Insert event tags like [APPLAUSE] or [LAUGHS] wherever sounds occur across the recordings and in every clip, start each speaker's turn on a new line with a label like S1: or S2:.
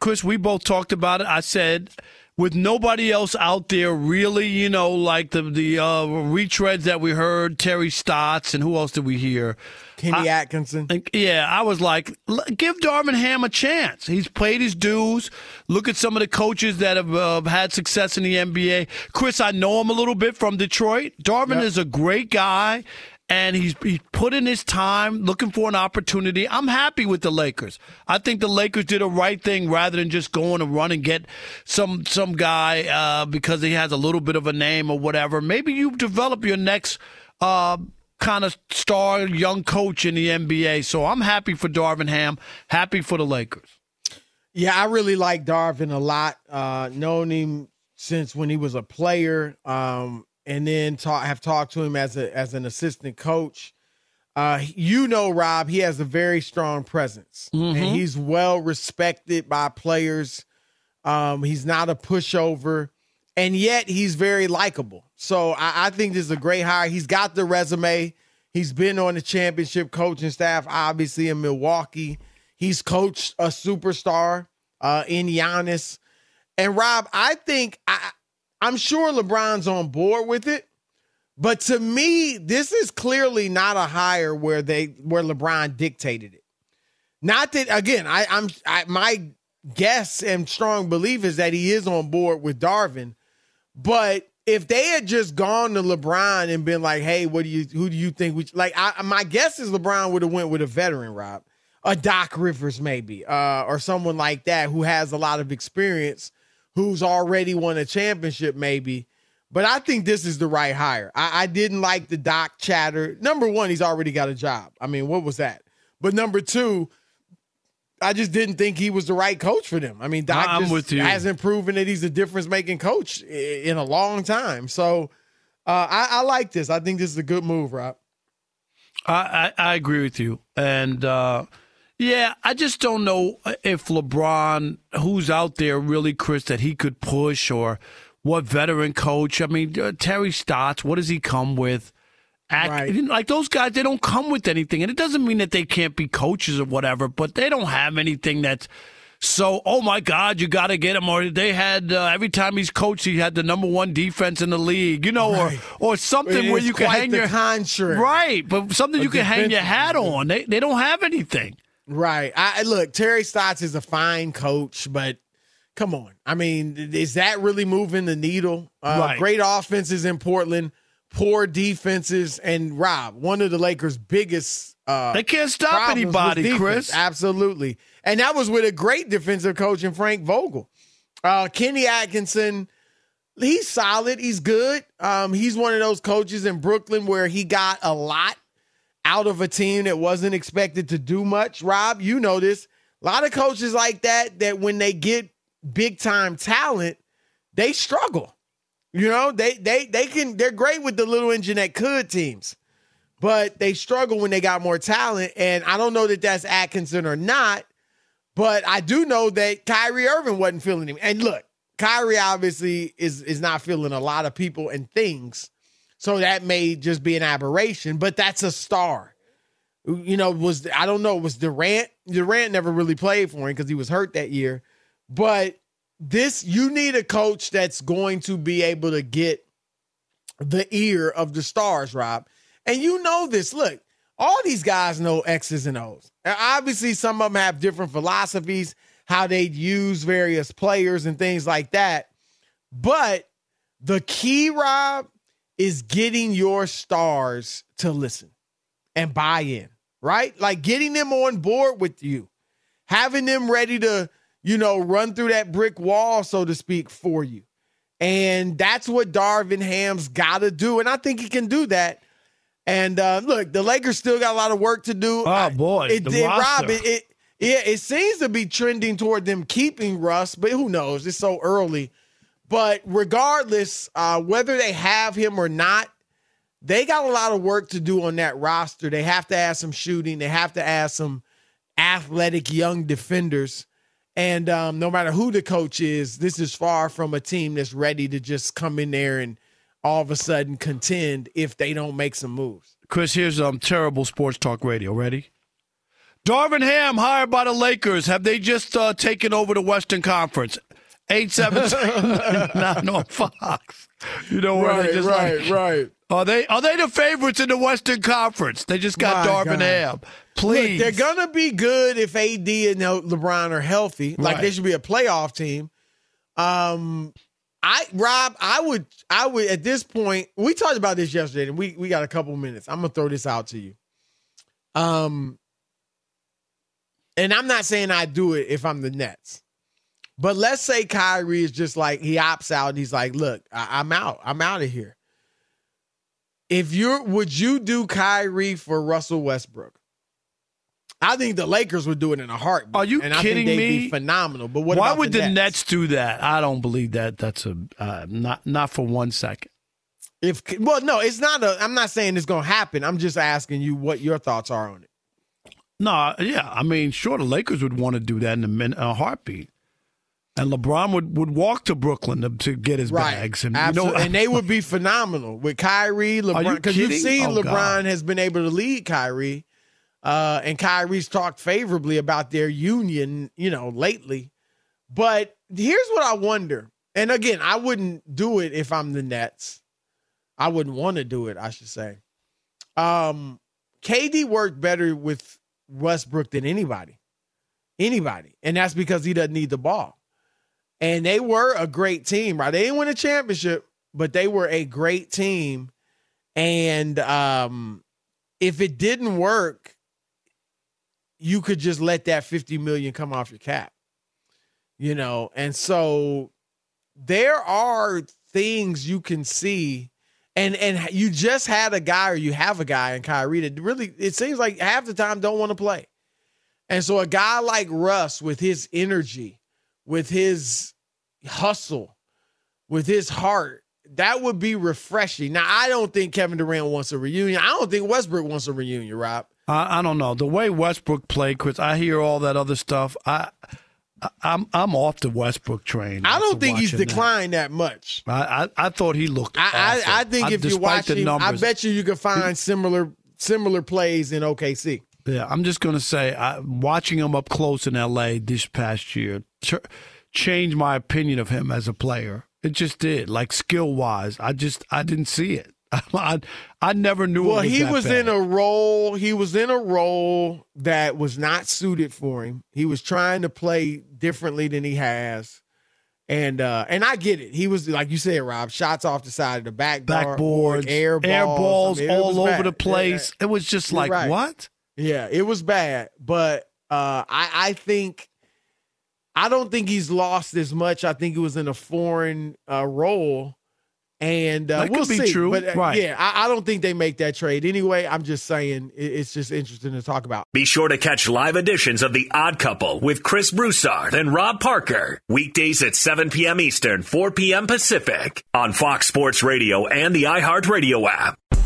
S1: Chris, we both talked about it. I said, with nobody else out there really, you know, like the the uh, retreads that we heard, Terry Stotts, and who else did we hear?
S2: Kenny
S1: I,
S2: Atkinson.
S1: Yeah, I was like, give Darvin Ham a chance. He's paid his dues. Look at some of the coaches that have uh, had success in the NBA. Chris, I know him a little bit from Detroit. Darvin yep. is a great guy and he's he's put in his time looking for an opportunity. I'm happy with the Lakers. I think the Lakers did a right thing rather than just going and run and get some some guy uh, because he has a little bit of a name or whatever. Maybe you develop your next uh, kind of star young coach in the NBA. So I'm happy for Darvin Ham. Happy for the Lakers.
S2: Yeah, I really like Darvin a lot. Uh, known him since when he was a player. Um, and then talk, have talked to him as a as an assistant coach. Uh, you know, Rob, he has a very strong presence, mm-hmm. and he's well respected by players. Um, he's not a pushover, and yet he's very likable. So I, I think this is a great hire. He's got the resume. He's been on the championship coaching staff, obviously in Milwaukee. He's coached a superstar uh, in Giannis. And Rob, I think I, I'm sure LeBron's on board with it. But to me, this is clearly not a hire where they where LeBron dictated it. Not that again, I, I'm I, my guess and strong belief is that he is on board with Darvin. But if they had just gone to LeBron and been like, "Hey, what do you who do you think we like?" I, my guess is LeBron would have went with a veteran, Rob, a Doc Rivers maybe, uh, or someone like that who has a lot of experience who's already won a championship, maybe. But I think this is the right hire. I, I, didn't like the Doc chatter. Number one, he's already got a job. I mean, what was that? But number two, I just didn't think he was the right coach for them. I mean, Doc I'm just hasn't proven that he's a difference making coach in a long time. So uh, I, I, like this. I think this is a good move, Rob.
S1: I, I, I agree with you. And uh, Yeah, I just don't know if LeBron, who's out there really, Chris, that he could push or what veteran coach. I mean, uh, Terry Stotts, what does he come with? Act,
S2: Right.
S1: Like those guys, they don't come with anything. And it doesn't mean that they can't be coaches or whatever, but they don't have anything that's so, oh my God, you got to get him. Or they had, uh, every time he's coached, he had the number one defense in the league, you know,
S2: Right.
S1: or, or something where you can hang your.
S2: contrary.
S1: Right, but something you can hang your hat on. They, they don't have anything.
S2: Right. I look, Terry Stotts is a fine coach, but come on. I mean, is that really moving the needle? Uh,
S1: Right.
S2: Great offenses in Portland, poor defenses, and Rob, one of the Lakers' biggest. Uh,
S1: They can't stop anybody. Chris.
S2: Absolutely, and that was with a great defensive coach in Frank Vogel. Uh, Kenny Atkinson, he's solid. He's good. Um, he's one of those coaches in Brooklyn where he got a lot out of a team that wasn't expected to do much. Rob, you know this. A lot of coaches like that, that when they get big time talent, they struggle. You know, they they they can they're great with the little engine that could teams, but they struggle when they got more talent. And I don't know that that's Atkinson or not, but I do know that Kyrie Irving wasn't feeling him. And look, Kyrie obviously is is not feeling a lot of people and things. So that may just be an aberration, but that's a star. You know, was I don't know, was Durant? Durant never really played for him because he was hurt that year. But this, you need a coach that's going to be able to get the ear of the stars, Rob. And you know this. Look, all these guys know X's and O's. And obviously, some of them have different philosophies, how they'd use various players and things like that. But the key, Rob, is getting your stars to listen and buy in, right? Like getting them on board with you, having them ready to, you know, run through that brick wall, so to speak, for you. And that's what Darvin Ham's got to do. And I think he can do that. And uh, look, the Lakers still got a lot of work to do.
S1: Oh, boy,
S2: It, did, Rob, it, it, yeah, it seems to be trending toward them keeping Russ, but who knows? It's so early. But regardless, uh, whether they have him or not, they got a lot of work to do on that roster. They have to add some shooting. They have to add some athletic young defenders. And um, no matter who the coach is, this is far from a team that's ready to just come in there and all of a sudden contend if they don't make some moves.
S1: Chris, here's um terrible sports talk radio. Ready? Darvin Ham hired by the Lakers. Have they just uh, taken over the Western Conference? Eight seven nine on Fox. You know where they just like,
S2: right.
S1: are they are they the favorites in the Western Conference? They just got
S2: My
S1: Darvin. Ham. Please,
S2: Look, they're gonna be good if AD and LeBron are healthy. Like
S1: Right.
S2: they should be a playoff team. Um, I Rob, I would, I would at this point. We talked about this yesterday, and we we got a couple minutes. I'm gonna throw this out to you. Um, and I'm not saying I do it if I'm the Nets, but let's say Kyrie is just like he opts out. And he's like, "Look, I, I'm out. I'm out of here." If you're, would you do Kyrie for Russell Westbrook? I think the Lakers would do it in a heartbeat.
S1: Are you
S2: and I
S1: kidding
S2: think they'd
S1: me?
S2: Be phenomenal. But what
S1: Why would
S2: the,
S1: the Nets?
S2: Nets?
S1: do that? I don't believe that. That's a uh, not not for one second.
S2: If well, no, it's not a. I'm not saying it's going to happen. I'm just asking you what your thoughts are on it.
S1: No, yeah, I mean, sure, the Lakers would want to do that in a, min- a heartbeat, and LeBron would, would walk to Brooklyn to, to get his bags, and you know,
S2: and they would be [LAUGHS] phenomenal with Kyrie, LeBron. Because you've seen
S1: Oh,
S2: LeBron
S1: God.
S2: has been able to lead Kyrie, uh, and Kyrie's talked favorably about their union, you know, lately. But here's what I wonder, and again, I wouldn't do it if I'm the Nets. I wouldn't want to do it, I should say. Um, KD worked better with Westbrook than anybody. Anybody. And that's because he doesn't need the ball. And they were a great team, right? They didn't win a championship, but they were a great team. And um, if it didn't work, you could just let that 50 million come off your cap. You know, and so there are things you can see and and you just had a guy or you have a guy in Kyrie that really it seems like half the time don't want to play. And so a guy like Russ with his energy, with his hustle, with his heart, that would be refreshing. Now I don't think Kevin Durant wants a reunion. I don't think Westbrook wants a reunion, Rob.
S1: I, I don't know the way Westbrook played, Chris. I hear all that other stuff. I. I'm I'm off the Westbrook train.
S2: I don't think he's
S1: watching that.
S2: declined that, much.
S1: I, I I thought he looked.
S2: I I. I think
S1: I-
S2: if you watch
S1: the
S2: him, I bet you you can find similar similar plays in OKC.
S1: Yeah, I'm just going to say, I, watching him up close in L.A. this past year ch- changed my opinion of him as a player. It just did, like skill wise. I just I didn't see it. [LAUGHS] I I never knew.
S2: Well,
S1: it was
S2: he was
S1: bad.
S2: in a role. He was in a role that was not suited for him. He was trying to play differently than he has, and uh and I get it. He was like you said, Rob. Shots off the side of the backboard,
S1: backboards,
S2: air balls,
S1: air balls
S2: I mean,
S1: all over
S2: bad.
S1: the place.
S2: Yeah,
S1: It was just
S2: You're
S1: like
S2: right.
S1: what?
S2: Yeah, it was bad, but uh I I think I don't think he's lost as much. I think he was in a foreign uh role. And uh,
S1: That
S2: we'll
S1: could be
S2: see.
S1: true,
S2: But uh,
S1: right.
S2: yeah, I, I don't think they make that trade anyway. I'm just saying it, it's just interesting to talk about.
S3: Be sure to catch live editions of The Odd Couple with Chris Broussard and Rob Parker. Weekdays at 7 p.m. Eastern, 4 p.m. Pacific on Fox Sports Radio and the iHeartRadio app.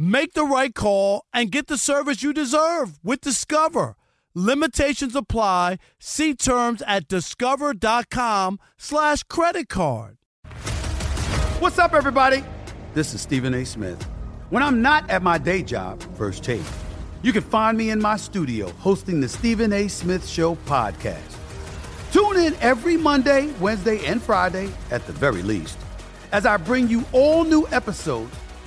S1: Make the right call and get the service you deserve with Discover. Limitations apply. See terms at discover.com slash credit card.
S4: What's up, everybody? This is Stephen A. Smith. When I'm not at my day job, First Take, you can find me in my studio hosting the Stephen A. Smith Show podcast. Tune in every Monday, Wednesday, and Friday, at the very least, as I bring you all new episodes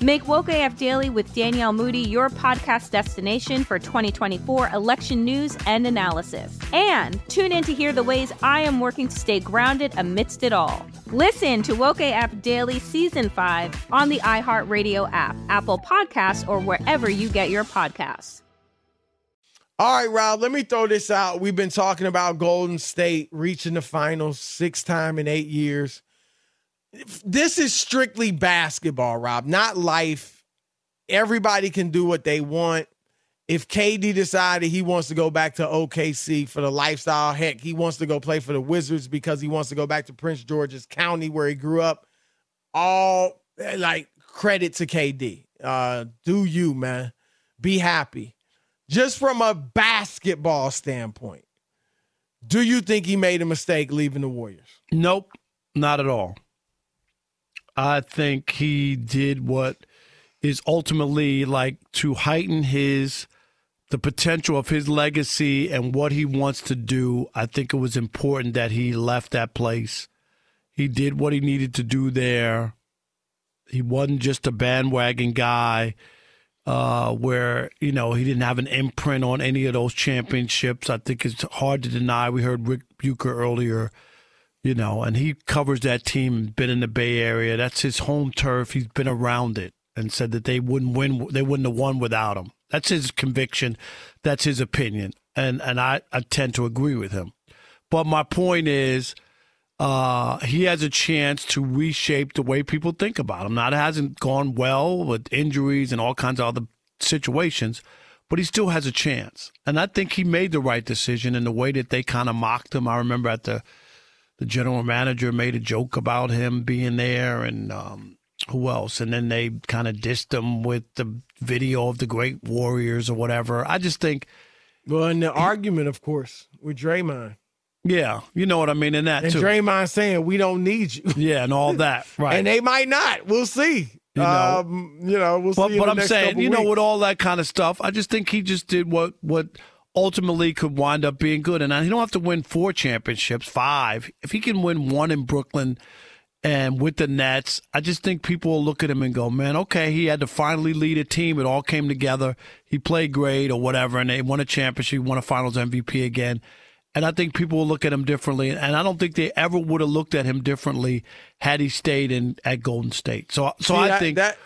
S5: Make Woke AF Daily with Danielle Moody your podcast destination for 2024 election news and analysis. And tune in to hear the ways I am working to stay grounded amidst it all. Listen to Woke AF Daily Season 5 on the iHeartRadio app, Apple Podcasts, or wherever you get your podcasts.
S2: All right, Rob, let me throw this out. We've been talking about Golden State reaching the finals six time in eight years this is strictly basketball, Rob, not life. Everybody can do what they want. If KD decided he wants to go back to OKC for the lifestyle, heck, he wants to go play for the Wizards because he wants to go back to Prince George's County where he grew up. All like credit to KD. Uh, do you, man. Be happy. Just from a basketball standpoint, do you think he made a mistake leaving the Warriors?
S1: Nope, not at all. I think he did what is ultimately like to heighten his the potential of his legacy and what he wants to do. I think it was important that he left that place. He did what he needed to do there. He wasn't just a bandwagon guy uh, where, you know, he didn't have an imprint on any of those championships. I think it's hard to deny. We heard Ric Bucher earlier you know, and he covers that team, been in the Bay Area. That's his home turf. He's been around it and said that they wouldn't win, they wouldn't have won without him. That's his conviction. That's his opinion. And, and I, I tend to agree with him. But my point is, uh, he has a chance to reshape the way people think about him. Now, it hasn't gone well with injuries and all kinds of other situations, but he still has a chance. And I think he made the right decision in the way that they kind of mocked him. I remember at the the general manager made a joke about him being there and um, who else? And then they kind of dissed him with the video of the great warriors or whatever. I just think.
S2: Well, in the he, argument, of course, with Draymond.
S1: Yeah, you know what I mean in that
S2: and
S1: too.
S2: Draymond saying we don't need you. [LAUGHS]
S1: Yeah, and all that. [LAUGHS] Right.
S2: and they might not. We'll see. You know, um, you know we'll
S1: but,
S2: see.
S1: But I'm saying, you know,
S2: weeks.
S1: with all that kind of stuff, I just think he just did what what ultimately could wind up being good. And he don't have to win four championships, five. If he can win one in Brooklyn and with the Nets, I just think people will look at him and go, man, okay, he had to finally lead a team. It all came together. He played great or whatever, and they won a championship, won a finals MVP again. And I think people will look at him differently. And I don't think they ever would have looked at him differently had he stayed in at Golden State. So, so
S2: See,
S1: I think
S2: that,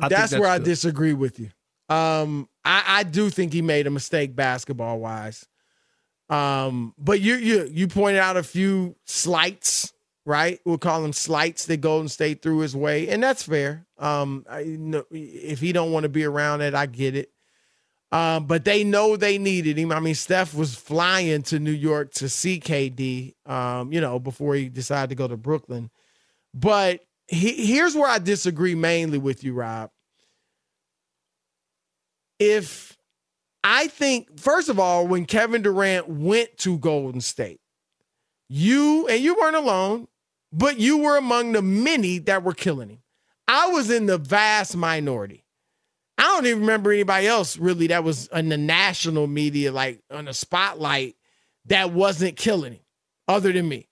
S2: I that's, think where I disagree with you. Um, I, I do think he made a mistake basketball wise. Um, but you you you pointed out a few slights, right? We'll call them slights that Golden State threw his way, and that's fair. Um, I, know, if he don't want to be around it, I get it. Um, but they know they needed him. I mean, Steph was flying to New York to see KD, um, you know, before he decided to go to Brooklyn. But he, here's where I disagree mainly with you, Rob if I think, first of all, when Kevin Durant went to Golden State, you, and you weren't alone, but you were among the many that were killing him. I was in the vast minority. I don't even remember anybody else really that was in the national media, like on the spotlight, that wasn't killing him other than me.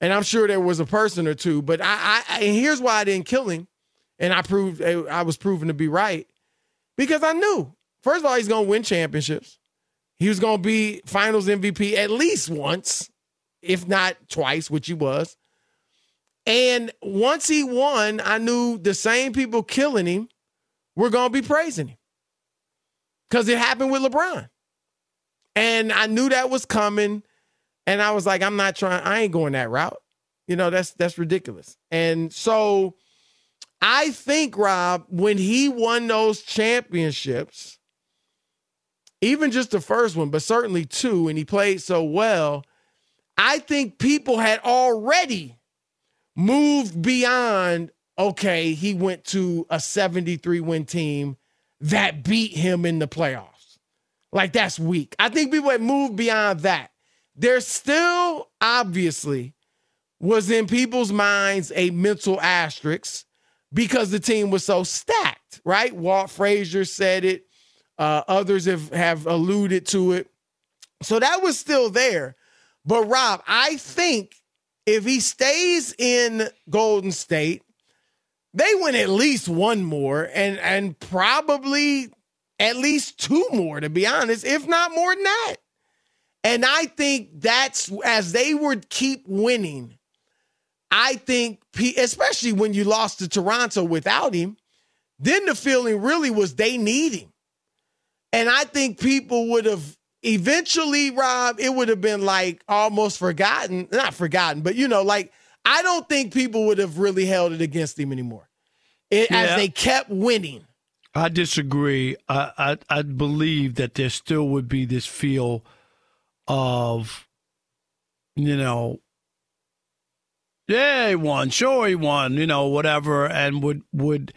S2: And I'm sure there was a person or two, but I, I and here's why I didn't kill him. And I proved I was proven to be right because I knew, first of all, he's going to win championships. He was going to be finals MVP at least once, if not twice, which he was. And once he won, I knew the same people killing him were going to be praising him because it happened with LeBron. And I knew that was coming. And I was like, I'm not trying, I ain't going that route. You know, that's that's ridiculous. And so I think, Rob, when he won those championships, even just the first one, but certainly two, and he played so well. I think people had already moved beyond, okay, he went to a 73 win team that beat him in the playoffs. Like that's weak. I think people had moved beyond that. There's still obviously was in people's minds a mental asterisk because the team was so stacked, right? Walt Frazier said it. Uh, others have, have alluded to it. So that was still there. But Rob, I think if he stays in Golden State, they win at least one more and and probably at least two more, to be honest, if not more than that. And I think that's as they would keep winning. I think, especially when you lost to Toronto without him, then the feeling really was they need him. And I think people would have eventually, Rob, it would have been like almost forgotten, not forgotten, but you know, like I don't think people would have really held it against him anymore eh, it, yeah. as they kept winning.
S1: I disagree. I, I, I believe that there still would be this feel of, you know, yeah, he won, sure he won, you know, whatever, and would would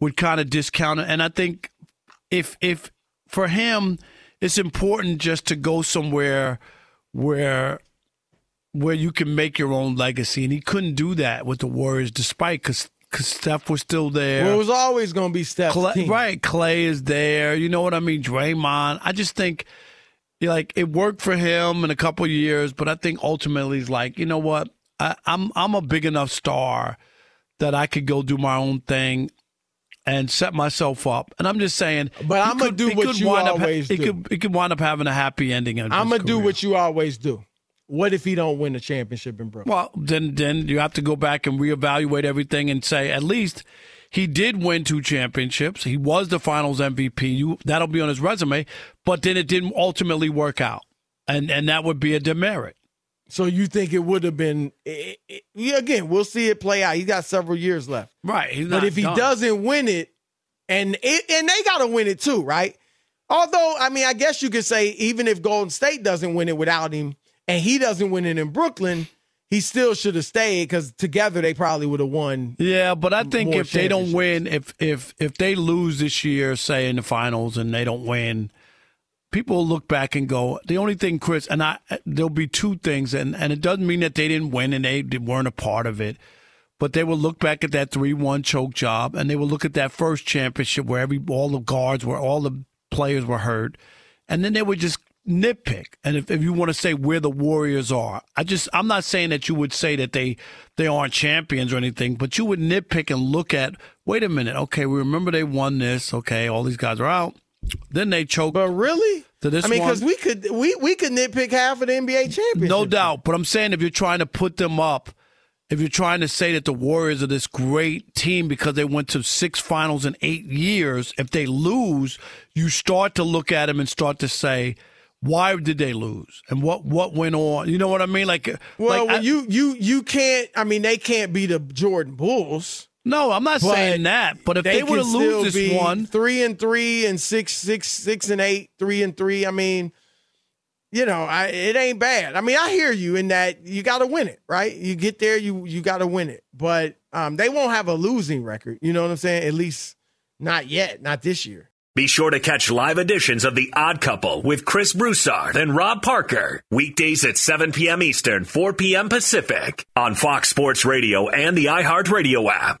S1: would kind of discount it. And I think if if for him, it's important just to go somewhere where where you can make your own legacy, and he couldn't do that with the Warriors, despite because because Steph was still there.
S2: Well, it was always going to be Steph.
S1: Clay, right, Clay is there. You know what I mean? Draymond. I just think like it worked for him in a couple years, but I think ultimately he's like, you know what? I, I'm I'm a big enough star that I could go do my own thing and set myself up. And I'm just saying,
S2: but I'm gonna do what you always
S1: up,
S2: do.
S1: It could, it could wind up having a happy ending. I'm
S2: gonna do what you always do. What if he don't win the championship in Brooklyn?
S1: Well, then then you have to go back and reevaluate everything and say at least he did win two championships. He was the Finals MVP. You that'll be on his resume. But then it didn't ultimately work out, and and that would be a demerit.
S2: So you think it would have been? It, it, again, we'll see it play out. He's got several years left,
S1: right?
S2: but if he
S1: done.
S2: doesn't win it, and it, and they got to win it too, right? Although, I mean, I guess you could say even if Golden State doesn't win it without him, and he doesn't win it in Brooklyn, he still should have stayed because together they probably would have won.
S1: Yeah, but I think if they don't win, if if if they lose this year, say in the finals, and they don't win, people will look back and go, the only thing, Chris, and I, there'll be two things, and, and it doesn't mean that they didn't win and they weren't a part of it, but they will look back at that 3 1 choke job and they will look at that first championship where every all the guards were, all the players were hurt, and then they would just nitpick. And if, if you want to say where the Warriors are, I just, I'm not saying that you would say that they, they aren't champions or anything, but you would nitpick and look at, wait a minute, okay, we remember they won this, okay, all these guys are out then they choke.
S2: But really?
S1: To this
S2: I mean,
S1: because
S2: we could we we could nitpick half of the NBA championship.
S1: No doubt. But I'm saying if you're trying to put them up, if you're trying to say that the Warriors are this great team because they went to six finals in eight years, if they lose, you start to look at them and start to say, why did they lose and what what went on? You know what I mean? Like,
S2: well,
S1: like
S2: I, you you you can't. I mean, they can't be the Jordan Bulls.
S1: No, I'm not
S2: But
S1: saying that. But if
S2: they
S1: they, were to lose this one,
S2: three and three and six six six and eight, three and three. I mean, you know, I, it ain't bad. I mean, I hear you in that you got to win it, right? You get there, you you got to win it. But um, they won't have a losing record. You know what I'm saying? At least not yet, not this year.
S3: Be sure to catch live editions of The Odd Couple with Chris Broussard and Rob Parker. Weekdays at 7 p.m. Eastern, 4 p.m. Pacific on Fox Sports Radio and the iHeartRadio app.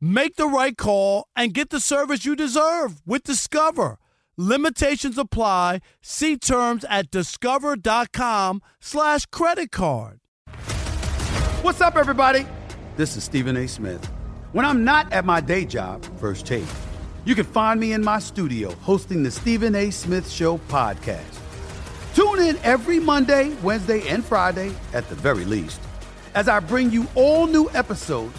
S1: Make the right call and get the service you deserve with Discover. Limitations apply. See terms at discover.com slash credit card.
S4: What's up, everybody? This is Stephen A. Smith. When I'm not at my day job, First Take, you can find me in my studio hosting the Stephen A. Smith Show podcast. Tune in every Monday, Wednesday, and Friday, at the very least, as I bring you all new episodes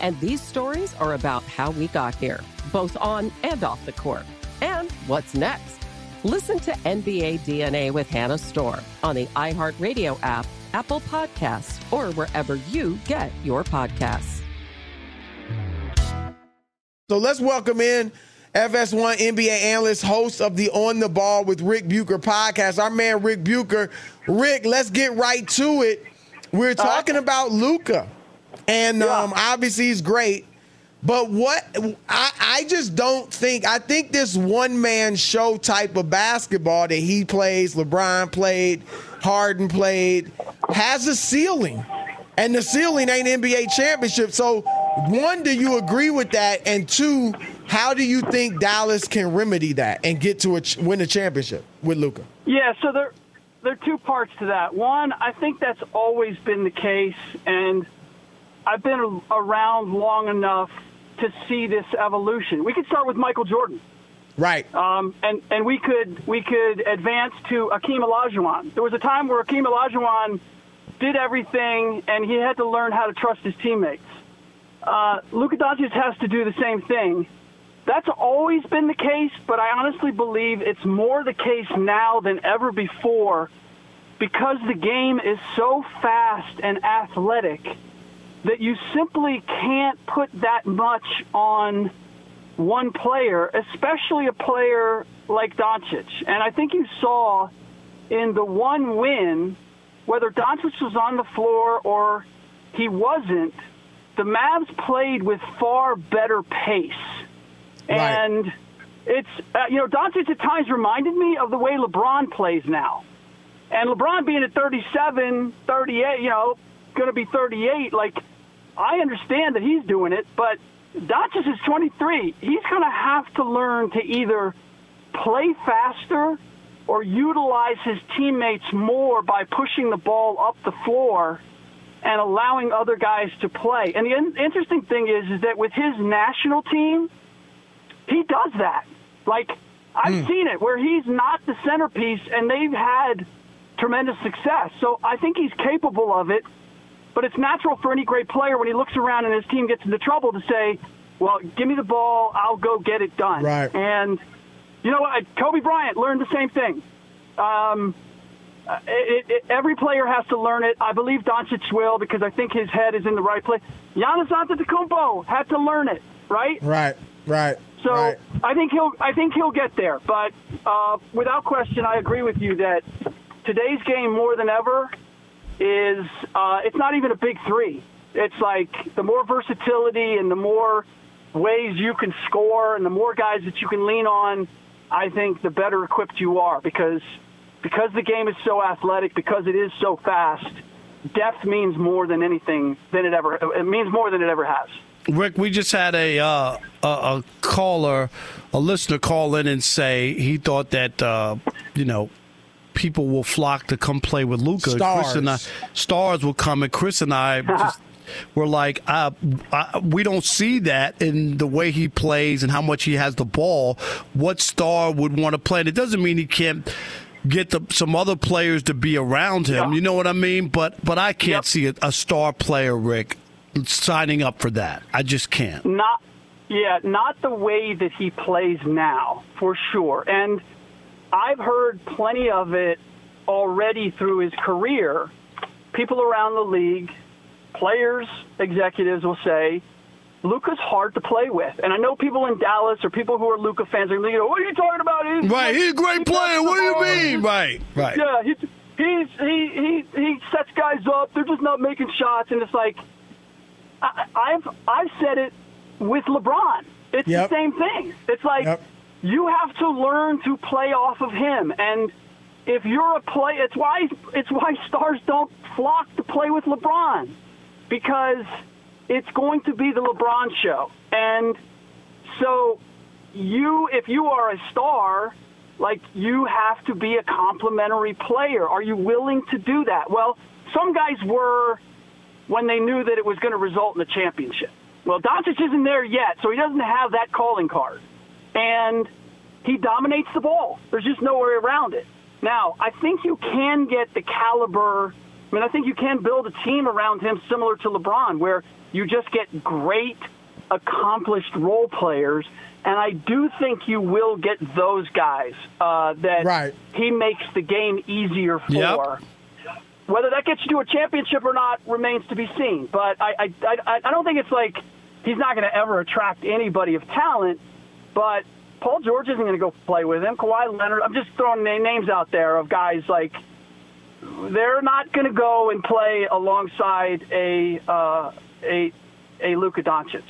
S6: And these stories are about how we got here, both on and off the court. And what's next? Listen to NBA DNA with Hannah Storm on the iHeartRadio app, Apple Podcasts, or wherever you get your podcasts.
S2: So let's welcome in FS1 NBA analyst, host of the On the Ball with Ric Bucher podcast, our man Ric Bucher. Ric, let's get right to it. We're talking about Luka, and yeah. um, obviously he's great. But what I, I just don't think I think this one man show type of basketball that he plays, LeBron played, Harden played, has a ceiling. And the ceiling ain't NBA championship. So one, do you agree with that? And two, how do you think Dallas can remedy that and get to a, win a championship with Luka?
S7: Yeah, so there there are two parts to that. One, I think that's always been the case, and I've been around long enough to see this evolution. We could start with Michael Jordan.
S2: Right.
S7: Um, and, and we could we could advance to Akeem Olajuwon. There was a time where Akeem Olajuwon did everything, and he had to learn how to trust his teammates. Uh, Luka Doncic has to do the same thing. That's always been the case, but I honestly believe it's more the case now than ever before because the game is so fast and athletic that you simply can't put that much on one player, especially a player like Doncic. And I think you saw in the one win, whether Doncic was on the floor or he wasn't, the Mavs played with far better pace.
S2: Right.
S7: And it's uh, you know Doncic at times reminded me of the way LeBron plays now, and LeBron being at 37, 38, you know, going to be 38. Like I understand that he's doing it, but Doncic is 23. He's going to have to learn to either play faster or utilize his teammates more by pushing the ball up the floor and allowing other guys to play. And the in- interesting thing is, is that with his national team, he does that. Like I've
S2: Hmm.
S7: seen it where he's not the centerpiece, and they've had tremendous success. So I think he's capable of it. But it's natural for any great player when he looks around and his team gets into trouble to say, "Well, give me the ball, I'll go get it done."
S2: Right.
S7: And you know what? Kobe Bryant learned the same thing. Um, it, it, every player has to learn it. I believe Doncic will because I think his head is in the right place. Giannis Antetokounmpo had to learn it, right?
S2: Right, right.
S7: So
S2: right.
S7: I think he'll I think he'll get there. But uh, without question, I agree with you that today's game more than ever is uh, it's not even a big three. It's like the more versatility and the more ways you can score and the more guys that you can lean on, I think the better equipped you are because because the game is so athletic, because it is so fast. Depth means more than anything than it ever. It means more than it ever has.
S1: Ric, we just had a, uh, a a caller, a listener call in and say he thought that uh, you know people will flock to come play with Luka. Chris and I,
S2: Stars.
S1: stars will come, and Chris and I [LAUGHS] just were like, uh, I, we don't see that in the way he plays and how much he has the ball. What star would want to play? And it doesn't mean he can't get the, some other players to be around him. You know what I mean? But but I can't see a, a star player, Ric, signing up for that. I just can't.
S7: Not, yeah, not the way that he plays now, for sure. And I've heard plenty of it already through his career. People around the league, players, executives will say, Luka's hard to play with. And I know people in Dallas or people who are Luka fans are going to go, what are you talking about? He's,
S1: Right, he's a great player. What do you mean? Right, right.
S7: Yeah, he, he's, he, he, he sets guys up. They're just not making shots. And it's like, I, I've, I've said it with LeBron. It's
S2: Yep.
S7: the same thing. It's like
S2: Yep.
S7: You have to learn to play off of him. And if you're a play, it's why it's why stars don't flock to play with LeBron because it's going to be the LeBron show. And so you, if you are a star, like you have to be a complimentary player. Are you willing to do that? Well, some guys were when they knew that it was going to result in a championship. Well, Doncic isn't there yet, so he doesn't have that calling card. And he dominates the ball. There's just no way around it. Now, I think you can get the caliber. I mean, I think you can build a team around him similar to LeBron, where you just get great, accomplished role players. And I do think you will get those guys uh, that
S2: Right.
S7: he makes the game easier for.
S1: Yep.
S7: Whether that gets you to a championship or not remains to be seen. But I, I, I, I don't think it's like he's not going to ever attract anybody of talent. But Paul George isn't going to go play with him. Kawhi Leonard. I'm just throwing names out there of guys like they're not going to go and play alongside a uh, a a Luka Doncic.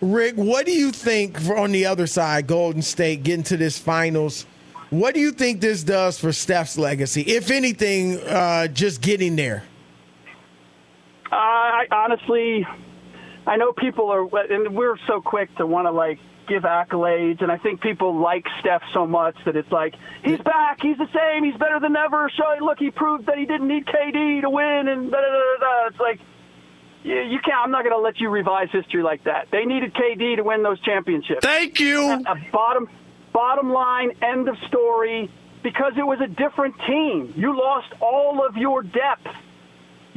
S2: Ric, what do you think for on the other side, Golden State getting to this finals? What do you think this does for Steph's legacy, if anything, uh, just getting there?
S7: Uh, I honestly, I know people are, and we're so quick to want to like give accolades, and I think people like Steph so much that it's like he's back, he's the same, he's better than ever. Show, look, he proved that he didn't need KD to win, and da da da da. It's like you, you can't. I'm not going to let you revise history like that. They needed KD to win those championships.
S1: Thank you.
S7: A bottom, bottom line, end of story. Because it was a different team. You lost all of your depth.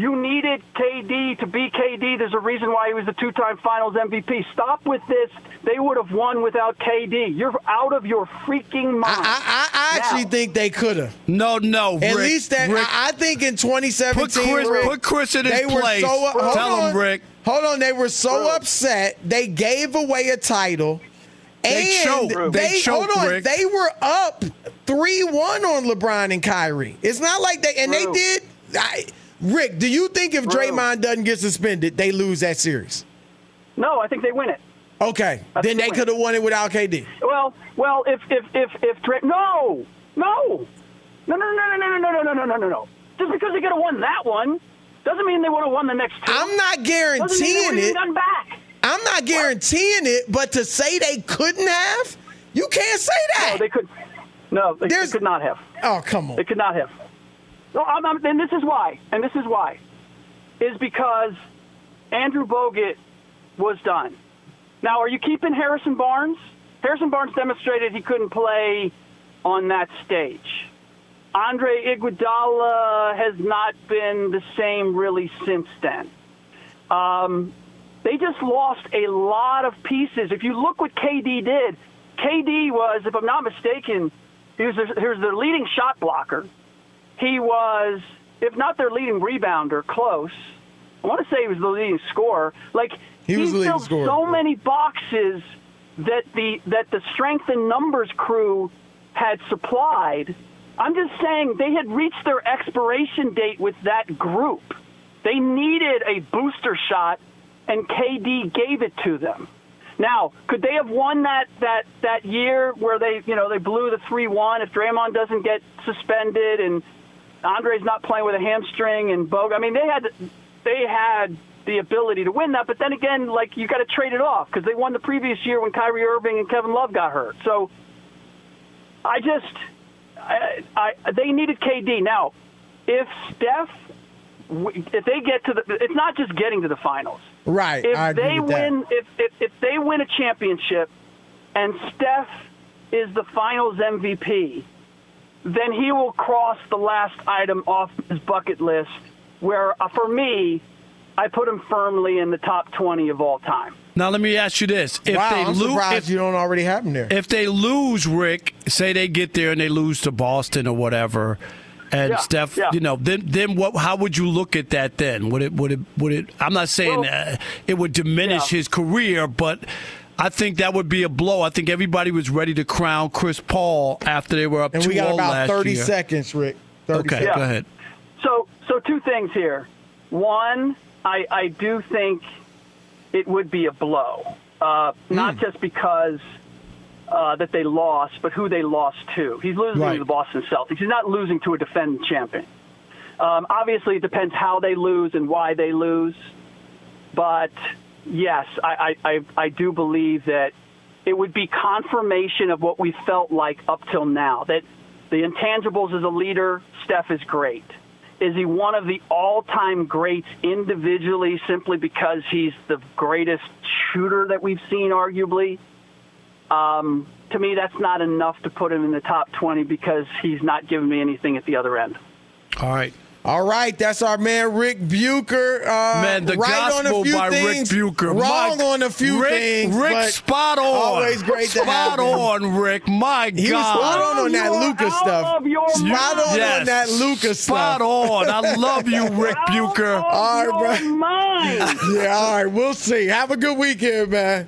S7: You needed KD to be KD. There's a reason why he was the two-time Finals MVP. Stop with this. They would have won without KD. You're out of your freaking mind.
S2: I, I actually
S7: Now-
S2: think they could have.
S1: No, no.
S2: At
S1: Ric,
S2: least that
S1: Ric,
S2: I I think in 2017,
S1: Put Chris-
S2: Ric,
S1: put Chris in his
S2: they were
S1: place.
S2: So, hold
S1: Tell him. Ric.
S2: Hold on, they were so upset they gave away a title.
S1: They
S2: and
S1: choked.
S2: They,
S1: They choked,
S2: hold on.
S1: Ric.
S2: They were up three one on LeBron and Kyrie. It's not like they and
S7: True.
S2: they did. I, Ric, do you think if. Draymond doesn't get suspended, they lose that series?
S7: No, I think they win it.
S2: Okay,
S7: That's
S2: then
S7: the
S2: they could have won it without KD.
S7: Well, well, if if if if Dray, no, no, no, no, no, no, no, no, no, no, no, no, no, no. Just because they could have won that one doesn't mean they would have won the next two.
S2: I'm not
S7: Doesn't mean they
S2: guaranteeing it.
S7: Done back.
S2: I'm not guaranteeing it, but to say they couldn't have, you can't say that.
S7: No, they could. No, they, they could not have.
S2: Oh, come on.
S7: They could not have. No, I'm, I'm, and this is why. And this is why. Is because Andrew Bogut was done. Now, are you keeping Harrison Barnes? Harrison Barnes demonstrated he couldn't play on that stage. Andre Iguodala has not been the same really since then. Um, they just lost a lot of pieces. If you look what KD did, KD was, if I'm not mistaken, he was their, he was their leading shot blocker. He was, if not their leading rebounder, close. I want to say he was the leading scorer. Like
S2: He was the
S7: filled
S2: scorer.
S7: so many boxes that the that the strength and numbers crew had supplied. I'm just saying they had reached their expiration date with that group. They needed a booster shot, and KD gave it to them. Now, could they have won that that that year where they you know they blew the three one if Draymond doesn't get suspended and Andre's not playing with a hamstring and Bogut? I mean, they had they had the ability to win that, but then again, like you got to trade it off because they won the previous year when Kyrie Irving and Kevin Love got hurt. So I just I, I they needed KD. Now, if Steph if they get to the it's not just getting to the finals.
S2: Right.
S7: If
S2: I
S7: they win if, if if they win a championship and Steph is the finals MVP, then he will cross the last item off his bucket list where uh, for me I put him firmly in the top 20 of all time.
S1: Now let me ask you this: If
S2: wow,
S1: they
S2: I'm
S1: lose, if,
S2: you don't already have him there.
S1: if they lose, Ric, say they get there and they lose to Boston or whatever, and
S7: Yeah,
S1: Steph,
S7: yeah.
S1: you know, then then what? How would you look at that? Then would it would it would it? I'm not saying uh, it would diminish
S7: Yeah.
S1: his career, but. I think that would be a blow. I think everybody was ready to crown Chris Paul after they were up
S2: And
S1: 2
S2: we got about 30
S1: year.
S2: seconds, Ric. 30
S1: Okay,
S2: seconds.
S1: go ahead.
S7: So, so two things here. One, I, I do think it would be a blow, uh, not just because uh, that they lost, but who they lost to. He's losing
S1: Right.
S7: to the Boston Celtics. He's not losing to a defending champion. Um, obviously, it depends how they lose and why they lose. But yes, I, I, I, do believe that it would be confirmation of what we felt like up till now. That the intangibles as a leader, Steph is great. Is he one of the all-time greats individually simply because he's the greatest shooter that we've seen, arguably? Um, to me, that's not enough to put him in the top 20 because he's not giving me anything at the other end.
S1: All right.
S2: All right, that's our man Ric Bucher. Uh,
S1: Man, the
S2: right on a
S1: gospel
S2: few
S1: by
S2: things,
S1: Ric Bucher.
S2: Wrong
S1: My-
S2: on a few
S1: Ric,
S2: things.
S1: Ric,
S2: but
S1: spot on.
S2: Always great to
S1: spot
S2: have him.
S1: on, Ric. My
S2: He was
S1: God.
S2: spot on on that
S7: You Luka
S2: stuff.
S7: of
S2: Spot on
S1: Yes.
S2: on that
S1: Luka
S2: stuff.
S1: Spot on. I love you, [LAUGHS] Ric Bucher.
S2: All right, bro.
S7: Mind. [LAUGHS]
S2: Yeah, all right. We'll see. Have a good weekend, man.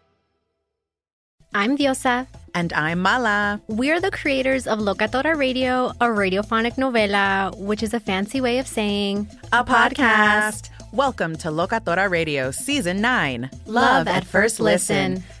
S8: I'm Diosa. And I'm Mala.
S9: We're the creators of Locatora Radio, a radiophonic novela, which is a fancy way of saying
S8: a, podcast. Welcome to Locatora Radio Season 9
S9: Love, Love at First listen. listen.